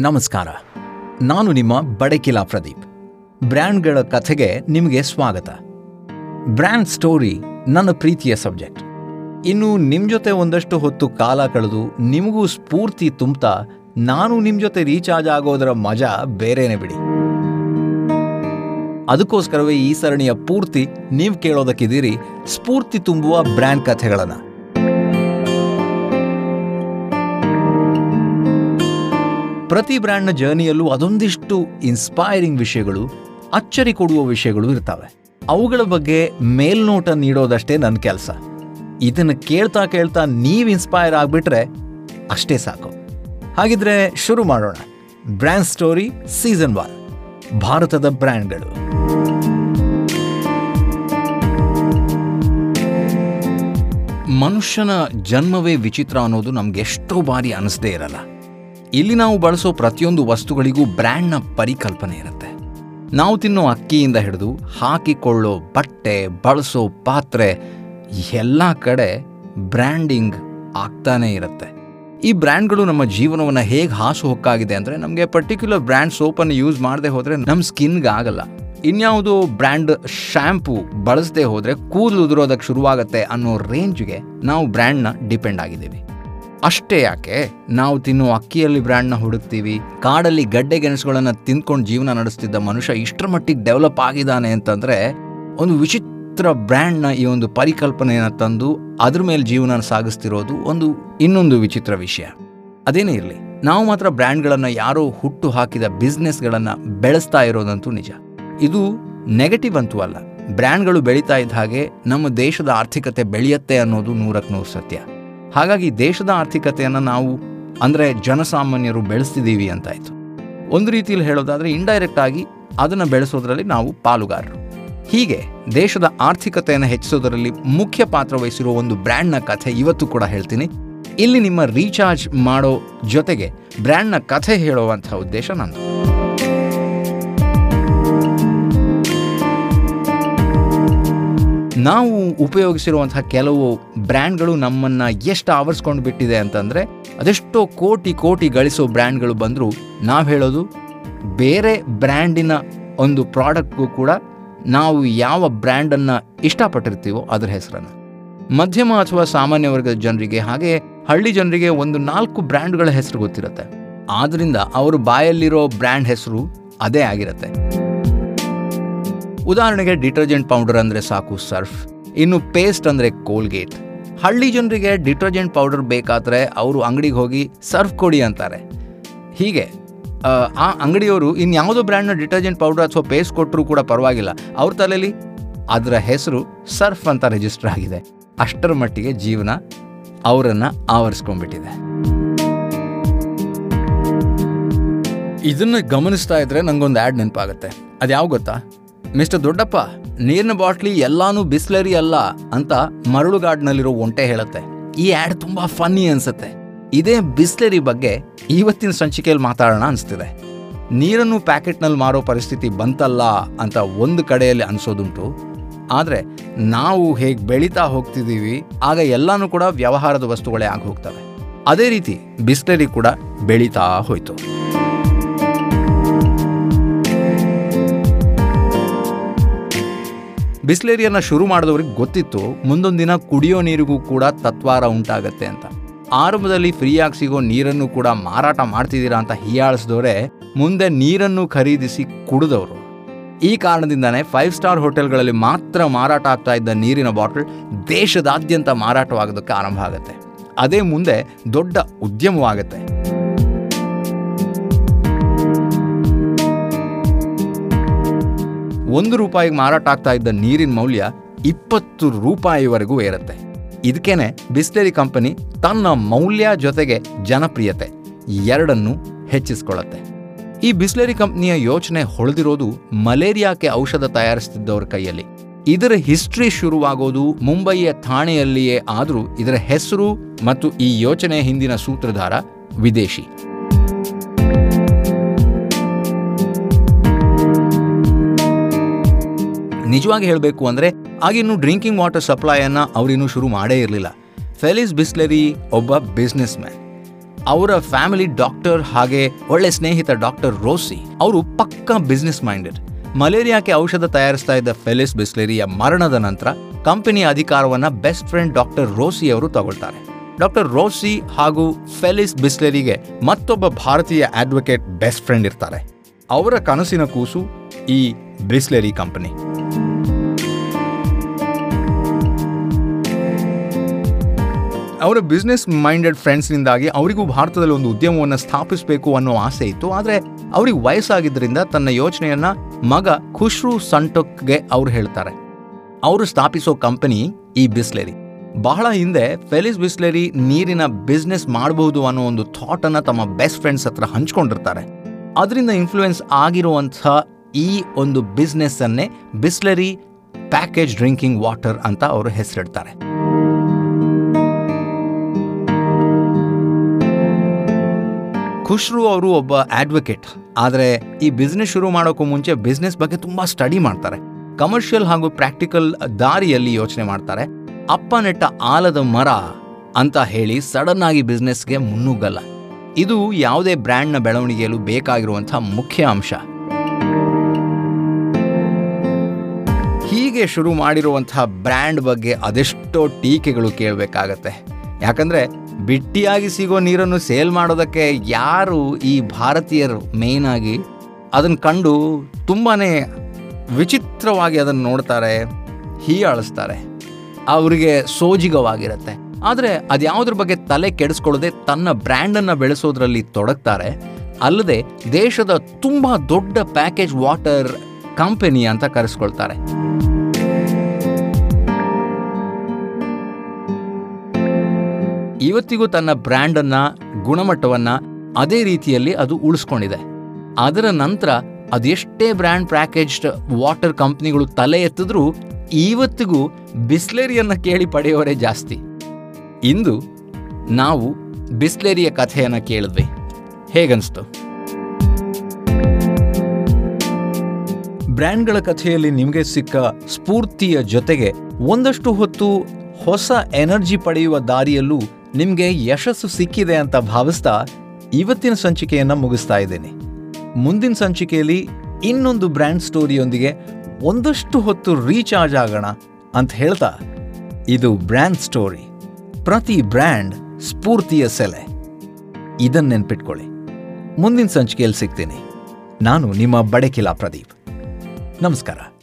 ನಮಸ್ಕಾರ. ನಾನು ನಿಮ್ಮ ಬಡಕಿಲಾ ಪ್ರದೀಪ್. ಬ್ರ್ಯಾಂಡ್ಗಳ ಕಥೆಗೆ ನಿಮಗೆ ಸ್ವಾಗತ. ಬ್ರ್ಯಾಂಡ್ ಸ್ಟೋರಿ ನನ್ನ ಪ್ರೀತಿಯ ಸಬ್ಜೆಕ್ಟ್. ಇನ್ನು ನಿಮ್ಮ ಜೊತೆ ಒಂದಷ್ಟು ಹೊತ್ತು ಕಾಲ ಕಳೆದು ನಿಮಗೂ ಸ್ಫೂರ್ತಿ ತುಂಬ್ತಾ ನಾನು ನಿಮ್ಮ ಜೊತೆ ರೀಚಾರ್ಜ್ ಆಗೋದರ ಮಜಾ ಬೇರೆನೇ ಬಿಡಿ. ಅದಕ್ಕೋಸ್ಕರವೇ ಈ ಸರಣಿಯ ಪೂರ್ತಿ ನೀವು ಕೇಳೋದಕ್ಕಿದ್ದೀರಿ ಸ್ಫೂರ್ತಿ ತುಂಬುವ ಬ್ರ್ಯಾಂಡ್ ಕಥೆಗಳನ್ನು. ಪ್ರತಿ ಬ್ರ್ಯಾಂಡ್ನ ಜರ್ನಿಯಲ್ಲೂ ಅದೊಂದಿಷ್ಟು ಇನ್ಸ್ಪೈರಿಂಗ್ ವಿಷಯಗಳು, ಅಚ್ಚರಿ ಕೊಡುವ ವಿಷಯಗಳು ಇರ್ತವೆ. ಅವುಗಳ ಬಗ್ಗೆ ಮೇಲ್ನೋಟ ನೀಡೋದಷ್ಟೇ ನನ್ನ ಕೆಲಸ. ಇದನ್ನು ಕೇಳ್ತಾ ಕೇಳ್ತಾ ನೀವು ಇನ್ಸ್ಪೈರ್ ಆಗಿಬಿಟ್ರೆ ಅಷ್ಟೇ ಸಾಕು. ಹಾಗಿದ್ರೆ ಶುರು ಮಾಡೋಣ. Brand story season one. ಭಾರತದ ಬ್ರ್ಯಾಂಡ್ಗಳು. ಮನುಷ್ಯನ ಜನ್ಮವೇ ವಿಚಿತ್ರ ಅನ್ನೋದು ನಮ್ಗೆ ಎಷ್ಟೋ ಬಾರಿ ಅನಿಸದೇ ಇರಲ್ಲ. ಇಲ್ಲಿ ನಾವು ಬಳಸೋ ಪ್ರತಿಯೊಂದು ವಸ್ತುಗಳಿಗೂ ಬ್ರ್ಯಾಂಡ್ನ ಪರಿಕಲ್ಪನೆ ಇರುತ್ತೆ. ನಾವು ತಿನ್ನೋ ಅಕ್ಕಿಯಿಂದ ಹಿಡಿದು ಹಾಕಿಕೊಳ್ಳೋ ಬಟ್ಟೆ, ಬಳಸೋ ಪಾತ್ರೆ, ಎಲ್ಲ ಕಡೆ ಬ್ರ್ಯಾಂಡಿಂಗ್ ಆಗ್ತಾನೇ ಇರುತ್ತೆ. ಈ ಬ್ರ್ಯಾಂಡ್ಗಳು ನಮ್ಮ ಜೀವನವನ್ನು ಹೇಗೆ ಹಾಸು ಹೊಕ್ಕಾಗಿದೆ ಅಂದರೆ ನಮಗೆ ಪರ್ಟಿಕ್ಯುಲರ್ ಬ್ರ್ಯಾಂಡ್ ಸೋಪನ್ನು ಯೂಸ್ ಮಾಡದೆ ಹೋದರೆ ನಮ್ಮ ಸ್ಕಿನ್ಗೆ ಆಗಲ್ಲ. ಇನ್ಯಾವುದೋ ಬ್ರ್ಯಾಂಡ್ ಶ್ಯಾಂಪು ಬಳಸದೆ ಹೋದರೆ ಕೂದಲು ಉದುರೋದಕ್ಕೆ ಶುರುವಾಗುತ್ತೆ ಅನ್ನೋ ರೇಂಜ್ಗೆ ನಾವು ಬ್ರ್ಯಾಂಡ್ನ ಡಿಪೆಂಡ್ ಆಗಿದ್ದೀವಿ. ಅಷ್ಟೇ ಯಾಕೆ? ನಾವು ತಿನ್ನುವ ಅಕ್ಕಿಯಲ್ಲಿ ಬ್ರ್ಯಾಂಡ್ನ ಹುಡುಕ್ತೀವಿ, ಕಾಡಲ್ಲಿ ಗಡ್ಡೆ ಗೆಣಸುಗಳನ್ನು ತಿಂದ್ಕೊಂಡು ಜೀವನ ನಡೆಸ್ತಿದ್ದ ಮನುಷ್ಯ ಇಷ್ಟರ ಮಟ್ಟಿಗೆ ಡೆವಲಪ್ ಆಗಿದ್ದಾನೆ ಅಂತಂದರೆ, ಒಂದು ವಿಚಿತ್ರ ಬ್ರ್ಯಾಂಡ್ನ ಈ ಒಂದು ಪರಿಕಲ್ಪನೆಯನ್ನು ತಂದು ಅದ್ರ ಮೇಲೆ ಜೀವನ ಸಾಗಿಸ್ತಿರೋದು ಒಂದು ಇನ್ನೊಂದು ವಿಚಿತ್ರ ವಿಷಯ. ಅದೇನೇ ಇರಲಿ, ನಾವು ಮಾತ್ರ ಬ್ರ್ಯಾಂಡ್ಗಳನ್ನು ಯಾರೋ ಹುಟ್ಟು ಹಾಕಿದ ಬಿಸ್ನೆಸ್ಗಳನ್ನು ಬೆಳೆಸ್ತಾ ಇರೋದಂತೂ ನಿಜ. ಇದು ನೆಗೆಟಿವ್ ಅಂತೂ ಅಲ್ಲ. ಬ್ರ್ಯಾಂಡ್ಗಳು ಬೆಳೀತಾ ಇದ್ದ ಹಾಗೆ ನಮ್ಮ ದೇಶದ ಆರ್ಥಿಕತೆ ಬೆಳೆಯುತ್ತೆ ಅನ್ನೋದು ನೂರಕ್ಕೆ ನೂರು ಸತ್ಯ. ಹಾಗಾಗಿ ದೇಶದ ಆರ್ಥಿಕತೆಯನ್ನು ನಾವು ಅಂದರೆ ಜನಸಾಮಾನ್ಯರು ಬೆಳೆಸ್ತಿದ್ದೀವಿ ಅಂತಾಯಿತು ಒಂದು ರೀತಿಯಲ್ಲಿ ಹೇಳೋದಾದರೆ ಇಂಡೈರೆಕ್ಟ್ ಆಗಿ ಅದನ್ನು ಬೆಳೆಸೋದ್ರಲ್ಲಿ ನಾವು ಪಾಲುಗಾರರು. ಹೀಗೆ ದೇಶದ ಆರ್ಥಿಕತೆಯನ್ನು ಹೆಚ್ಚಿಸೋದರಲ್ಲಿ ಮುಖ್ಯ ಪಾತ್ರ ವಹಿಸಿರುವ ಒಂದು ಬ್ರ್ಯಾಂಡ್ನ ಕಥೆ ಇವತ್ತು ಕೂಡ ಹೇಳ್ತೀನಿ. ಇಲ್ಲಿ ನಿಮ್ಮ ರೀಚಾರ್ಜ್ ಮಾಡೋ ಜೊತೆಗೆ ಬ್ರ್ಯಾಂಡ್ನ ಕಥೆ ಹೇಳುವಂಥ ಉದ್ದೇಶ ನಂದು ನಾವು ಉಪಯೋಗಿಸಿರುವಂತಹ ಕೆಲವು ಬ್ರ್ಯಾಂಡ್ಗಳು ನಮ್ಮನ್ನು ಎಷ್ಟು ಆವರಿಸ್ಕೊಂಡು ಬಿಟ್ಟಿದೆ ಅಂತಂದರೆ, ಅದೆಷ್ಟೋ ಕೋಟಿ ಕೋಟಿ ಗಳಿಸೋ ಬ್ರ್ಯಾಂಡ್ಗಳು ಬಂದರೂ ನಾವು ಹೇಳೋದು ಬೇರೆ ಬ್ರ್ಯಾಂಡಿನ ಒಂದು ಪ್ರಾಡಕ್ಟ್ಗೂ ಕೂಡ ನಾವು ಯಾವ ಬ್ರ್ಯಾಂಡನ್ನು ಇಷ್ಟಪಟ್ಟಿರ್ತೀವೋ ಅದರ ಹೆಸರನ್ನು. ಮಧ್ಯಮ ಅಥವಾ ಸಾಮಾನ್ಯ ವರ್ಗದ ಜನರಿಗೆ ಹಾಗೆ ಹಳ್ಳಿ ಜನರಿಗೆ ಒಂದು ನಾಲ್ಕು ಬ್ರ್ಯಾಂಡ್ಗಳ ಹೆಸರು ಗೊತ್ತಿರುತ್ತೆ. ಆದ್ದರಿಂದ ಅವರು ಬಾಯಲ್ಲಿರೋ ಬ್ರ್ಯಾಂಡ್ ಹೆಸರು ಅದೇ ಆಗಿರುತ್ತೆ. ಉದಾಹರಣೆಗೆ ಡಿಟರ್ಜೆಂಟ್ ಪೌಡರ್ ಅಂದರೆ ಸಾಕು ಸರ್ಫ್, ಇನ್ನು ಪೇಸ್ಟ್ ಅಂದರೆ ಕೋಲ್ಗೇಟ್. ಹಳ್ಳಿ ಜನರಿಗೆ ಡಿಟರ್ಜೆಂಟ್ ಪೌಡರ್ ಬೇಕಾದರೆ ಅವರು ಅಂಗಡಿಗೆ ಹೋಗಿ ಸರ್ಫ್ ಕೊಡಿ ಅಂತಾರೆ. ಹೀಗೆ ಆ ಅಂಗಡಿಯವರು ಇನ್ಯಾವುದೋ ಬ್ರ್ಯಾಂಡ್ನ ಡಿಟರ್ಜೆಂಟ್ ಪೌಡರ್ ಅಥವಾ ಪೇಸ್ಟ್ ಕೊಟ್ಟರೂ ಕೂಡ ಪರವಾಗಿಲ್ಲ. ಅವ್ರ ತಲೆಯಲ್ಲಿ ಅದರ ಹೆಸರು ಸರ್ಫ್ ಅಂತ ರಿಜಿಸ್ಟರ್ ಆಗಿದೆ. ಅಷ್ಟರ ಮಟ್ಟಿಗೆ ಜೀವನ ಅವರನ್ನು ಆವರಿಸ್ಕೊಂಡ್ಬಿಟ್ಟಿದೆ. ಇದನ್ನು ಗಮನಿಸ್ತಾ ಇದ್ರೆ ನನಗೊಂದು ಆ್ಯಡ್ ನೆನಪಾಗುತ್ತೆ. ಅದು ಯಾವ ಗೊತ್ತಾ? ಮಿಸ್ಟರ್ ದೊಡ್ಡಪ್ಪ, ನೀರಿನ ಬಾಟ್ಲಿ ಎಲ್ಲಾನು ಬಿಸ್ಲರಿ ಅಲ್ಲ ಅಂತ ಮರಳುಗಾಡ್ನಲ್ಲಿರೋ ಒಂಟೆ ಹೇಳುತ್ತೆ. ಈ ಆ್ಯಡ್ ತುಂಬ ಫನ್ನಿ ಅನ್ಸುತ್ತೆ. ಇದೇ ಬಿಸ್ಲರಿ ಬಗ್ಗೆ ಇವತ್ತಿನ ಸಂಚಿಕೆಯಲ್ಲಿ ಮಾತಾಡೋಣ ಅನಿಸ್ತಿದೆ. ನೀರನ್ನು ಪ್ಯಾಕೆಟ್ನಲ್ಲಿ ಮಾರೋ ಪರಿಸ್ಥಿತಿ ಬಂತಲ್ಲ ಅಂತ ಒಂದು ಕಡೆಯಲ್ಲಿ ಅನಿಸೋದುಂಟು. ಆದರೆ ನಾವು ಹೇಗೆ ಬೆಳೀತಾ ಹೋಗ್ತಿದ್ದೀವಿ, ಆಗ ಎಲ್ಲನೂ ಕೂಡ ವ್ಯವಹಾರದ ವಸ್ತುಗಳೇ ಆಗಿ ಹೋಗ್ತವೆ. ಅದೇ ರೀತಿ ಬಿಸ್ಲರಿ ಕೂಡ ಬೆಳೀತಾ ಹೋಯಿತು. ಬಿಸ್ಲೇರಿಯನ್ನು ಶುರು ಮಾಡಿದವ್ರಿಗೆ ಗೊತ್ತಿತ್ತು, ಮುಂದೊಂದು ದಿನ ಕುಡಿಯೋ ನೀರಿಗೂ ಕೂಡ ತತ್ವಾರ ಉಂಟಾಗತ್ತೆ ಅಂತ. ಆರಂಭದಲ್ಲಿ ಫ್ರೀಯಾಗಿ ಸಿಗೋ ನೀರನ್ನು ಕೂಡ ಮಾರಾಟ ಮಾಡ್ತಿದ್ದೀರಾ ಅಂತ ಹೀಯಾಳಿಸಿದವರೇ, ಮುಂದೆ ನೀರನ್ನು ಖರೀದಿಸಿ ಕುಡಿದವರು. ಈ ಕಾರಣದಿಂದಾನೇ ಫೈವ್ ಸ್ಟಾರ್ ಹೋಟೆಲ್ಗಳಲ್ಲಿ ಮಾತ್ರ ಮಾರಾಟ ಆಗ್ತಾ ಇದ್ದ ನೀರಿನ ಬಾಟಲ್ ದೇಶದಾದ್ಯಂತ ಮಾರಾಟವಾಗೋದಕ್ಕೆ ಆರಂಭ ಆಗುತ್ತೆ. ಅದೇ ಮುಂದೆ ದೊಡ್ಡ ಉದ್ಯಮವಾಗುತ್ತೆ ಒಂದು ರೂಪಾಯಿಗೆ ಮಾರಾಟ ಆಗ್ತಾ ಇದ್ದ ನೀರಿನ ಮೌಲ್ಯ ಇಪ್ಪತ್ತು ರೂಪಾಯಿವರೆಗೂ ಏರುತ್ತೆ. ಇದಕ್ಕೇನೆ ಬಿಸ್ಲೆರಿ ಕಂಪನಿ ತನ್ನ ಮೌಲ್ಯ ಜೊತೆಗೆ ಜನಪ್ರಿಯತೆ ಎರಡನ್ನು ಹೆಚ್ಚಿಸಿಕೊಳ್ಳುತ್ತೆ. ಈ ಬಿಸ್ಲೆರಿ ಕಂಪನಿಯ ಯೋಚನೆ ಹೊಳೆದಿರೋದು ಮಲೇರಿಯಾಕ್ಕೆ ಔಷಧ ತಯಾರಿಸುತ್ತಿದ್ದವರ ಕೈಯಲ್ಲಿ. ಇದರ ಹಿಸ್ಟ್ರಿ ಶುರುವಾಗೋದು ಮುಂಬಯಿಯ ಥಾಣೆಯಲ್ಲಿಯೇ ಆದರೂ ಇದರ ಹೆಸರು ಮತ್ತು ಈ ಯೋಚನೆ ಹಿಂದಿನ ಸೂತ್ರಧಾರ ವಿದೇಶಿ. ನಿಜವಾಗಿ ಹೇಳಬೇಕು ಅಂದರೆ ಆಗಿನ್ನೂ ಡ್ರಿಂಕಿಂಗ್ ವಾಟರ್ ಸಪ್ಲೈಯನ್ನು ಅವರಿನ್ನೂ ಶುರು ಮಾಡೇ ಇರಲಿಲ್ಲ. ಫೆಲಿಸ್ ಬಿಸ್ಲರಿ ಒಬ್ಬ ಬಿಸ್ನೆಸ್ ಮ್ಯಾನ್ ಅವರ ಫ್ಯಾಮಿಲಿ ಡಾಕ್ಟರ್ ಹಾಗೆ ಒಳ್ಳೆ ಸ್ನೇಹಿತ ಡಾಕ್ಟರ್ ರೋಸಿ, ಅವರು ಪಕ್ಕಾ ಬಿಸ್ನೆಸ್ ಮೈಂಡೆಡ್. ಮಲೇರಿಯಾಕ್ಕೆ ಔಷಧ ತಯಾರಿಸ್ತಾ ಇದ್ದ ಫೆಲಿಸ್ ಬಿಸ್ಲೆರಿಯ ಮರಣದ ನಂತರ ಕಂಪನಿಯ ಅಧಿಕಾರವನ್ನು ಬೆಸ್ಟ್ ಫ್ರೆಂಡ್ ಡಾಕ್ಟರ್ ರೋಸಿ ಅವರು ತಗೊಳ್ತಾರೆ. ಡಾಕ್ಟರ್ ರೋಸಿ ಹಾಗೂ ಫೆಲಿಸ್ ಬಿಸ್ಲೆರಿಗೆ ಮತ್ತೊಬ್ಬ ಭಾರತೀಯ ಅಡ್ವೊಕೇಟ್ ಬೆಸ್ಟ್ ಫ್ರೆಂಡ್ ಇರ್ತಾರೆ. ಅವರ ಕನಸಿನ ಕೂಸು ಈ ಬಿಸ್ಲೆರಿ ಕಂಪನಿ. ಅವರ ಬಿಸ್ನೆಸ್ ಮೈಂಡೆಡ್ ಫ್ರೆಂಡ್ಸ್ನಿಂದಾಗಿ ಅವರಿಗೂ ಭಾರತದಲ್ಲಿ ಒಂದು ಉದ್ಯಮವನ್ನು ಸ್ಥಾಪಿಸಬೇಕು ಅನ್ನೋ ಆಸೆ ಇತ್ತು. ಆದರೆ ಅವ್ರಿಗೆ ವಯಸ್ಸಾಗಿದ್ದರಿಂದ ತನ್ನ ಯೋಚನೆಯನ್ನು ಮಗ ಖುಷ್ರು ಸಂಟೊಕ್ಗೆ ಅವ್ರು ಹೇಳ್ತಾರೆ. ಅವರು ಸ್ಥಾಪಿಸೋ ಕಂಪನಿ ಈ ಬಿಸ್ಲೆರಿ. ಬಹಳ ಹಿಂದೆ ಫೆಲಿಸ್ ಬಿಸ್ಲೆರಿ ನೀರಿನ ಬಿಸ್ನೆಸ್ ಮಾಡಬಹುದು ಅನ್ನೋ ಒಂದು ಥಾಟನ್ನು ತಮ್ಮ ಬೆಸ್ಟ್ ಫ್ರೆಂಡ್ಸ್ ಹತ್ರ ಹಂಚ್ಕೊಂಡಿರ್ತಾರೆ. ಅದರಿಂದ ಇನ್ಫ್ಲೂಯೆನ್ಸ್ ಆಗಿರುವಂಥ ಈ ಒಂದು ಬಿಸ್ನೆಸ್ಸನ್ನೇ ಬಿಸ್ಲೆರಿ ಪ್ಯಾಕೇಜ್ ಡ್ರಿಂಕಿಂಗ್ ವಾಟರ್ ಅಂತ ಅವರು ಹೆಸರಿಡ್ತಾರೆ. ಖುಷ್ರು ಅವರು ಒಬ್ಬ ಅಡ್ವೊಕೇಟ್ ಆದರೆ ಈ ಬಿಸ್ನೆಸ್ ಶುರು ಮಾಡೋಕ್ಕೂ ಮುಂಚೆ ಬಿಸ್ನೆಸ್ ಬಗ್ಗೆ ತುಂಬ ಸ್ಟಡಿ ಮಾಡ್ತಾರೆ. ಕಮರ್ಷಿಯಲ್ ಹಾಗೂ ಪ್ರಾಕ್ಟಿಕಲ್ ದಾರಿಯಲ್ಲಿ ಯೋಚನೆ ಮಾಡ್ತಾರೆ. ಅಪ್ಪ ನೆಟ್ಟ ಆಲದ ಮರ ಅಂತ ಹೇಳಿ ಸಡನ್ ಆಗಿ ಬಿಸ್ನೆಸ್ಗೆ ಮುನ್ನುಗ್ಗಲ್ಲ. ಇದು ಯಾವುದೇ ಬ್ರ್ಯಾಂಡ್ನ ಬೆಳವಣಿಗೆಯಲ್ಲೂ ಬೇಕಾಗಿರುವಂಥ ಮುಖ್ಯ ಅಂಶ. ಹೀಗೆ ಶುರು ಮಾಡಿರುವಂಥ ಬ್ರ್ಯಾಂಡ್ ಬಗ್ಗೆ ಅದೆಷ್ಟೋ ಟೀಕೆಗಳು ಕೇಳಬೇಕಾಗತ್ತೆ. ಯಾಕಂದ್ರೆ ಬಿಟ್ಟಿಯಾಗಿ ಸಿಗೋ ನೀರನ್ನು ಸೇಲ್ ಮಾಡೋದಕ್ಕೆ ಯಾರು ಈ ಭಾರತೀಯರು ಮೇಯ್ನ್ ಆಗಿ ಅದನ್ನು ಕಂಡು ತುಂಬಾ ವಿಚಿತ್ರವಾಗಿ ಅದನ್ನು ನೋಡ್ತಾರೆ, ಹೀಯಾಳಿಸ್ತಾರೆ. ಅವರಿಗೆ ಸೋಜಿಗವಾಗಿರುತ್ತೆ. ಆದರೆ ಅದ್ಯಾವುದ್ರ ಬಗ್ಗೆ ತಲೆ ಕೆಡಿಸ್ಕೊಳ್ಳದೆ ತನ್ನ ಬ್ರ್ಯಾಂಡನ್ನು ಬೆಳೆಸೋದ್ರಲ್ಲಿ ತೊಡಗ್ತಾರೆ. ಅಲ್ಲದೆ ದೇಶದ ತುಂಬ ದೊಡ್ಡ ಪ್ಯಾಕೇಜ್ ವಾಟರ್ ಕಂಪನಿ ಅಂತ ಕರೆಸ್ಕೊಳ್ತಾರೆ. ಇವತ್ತಿಗೂ ತನ್ನ ಬ್ರ್ಯಾಂಡನ್ನು, ಗುಣಮಟ್ಟವನ್ನು ಅದೇ ರೀತಿಯಲ್ಲಿ ಅದು ಉಳಿಸ್ಕೊಂಡಿದೆ. ಅದರ ನಂತರ ಅದೆಷ್ಟೇ ಬ್ರ್ಯಾಂಡ್ ಪ್ಯಾಕೇಜ್ಡ್ ವಾಟರ್ ಕಂಪ್ನಿಗಳು ತಲೆ ಎತ್ತಿದ್ರೂ ಇವತ್ತಿಗೂ ಬಿಸ್ಲೇರಿಯನ್ನು ಕೇಳಿ ಪಡೆಯೋರೇ ಜಾಸ್ತಿ. ಇಂದು ನಾವು ಬಿಸ್ಲೇರಿಯ ಕಥೆಯನ್ನು ಕೇಳಿದ್ವಿ. ಹೇಗನ್ಸ್ತು? ಬ್ರ್ಯಾಂಡ್ಗಳ ಕಥೆಯಲ್ಲಿ ನಿಮಗೆ ಸಿಕ್ಕ ಸ್ಫೂರ್ತಿಯ ಜೊತೆಗೆ ಒಂದಷ್ಟು ಹೊತ್ತು ಹೊಸ ಎನರ್ಜಿ ಪಡೆಯುವ ದಾರಿಯಲ್ಲೂ ನಿಮಗೆ ಯಶಸ್ಸು ಸಿಕ್ಕಿದೆ ಅಂತ ಭಾವಿಸ್ತಾ ಇವತ್ತಿನ ಸಂಚಿಕೆಯನ್ನು ಮುಗಿಸ್ತಾ ಇದ್ದೀನಿ. ಮುಂದಿನ ಸಂಚಿಕೆಯಲ್ಲಿ ಇನ್ನೊಂದು ಬ್ರ್ಯಾಂಡ್ ಸ್ಟೋರಿಯೊಂದಿಗೆ ಒಂದಷ್ಟು ಹೊತ್ತು ರೀಚಾರ್ಜ್ ಆಗೋಣ ಅಂತ ಹೇಳ್ತಾ, ಇದು ಬ್ರ್ಯಾಂಡ್ ಸ್ಟೋರಿ. ಪ್ರತಿ ಬ್ರ್ಯಾಂಡ್ ಸ್ಫೂರ್ತಿಯ ಸೆಲೆ. ಇದನ್ನು ನೆನ್ಪಿಟ್ಕೊಳ್ಳಿ. ಮುಂದಿನ ಸಂಚಿಕೆಯಲ್ಲಿ ಸಿಗ್ತೀನಿ. ನಾನು ನಿಮ್ಮ ಬಡಕಿಲಾ ಪ್ರದೀಪ್. ನಮಸ್ಕಾರ.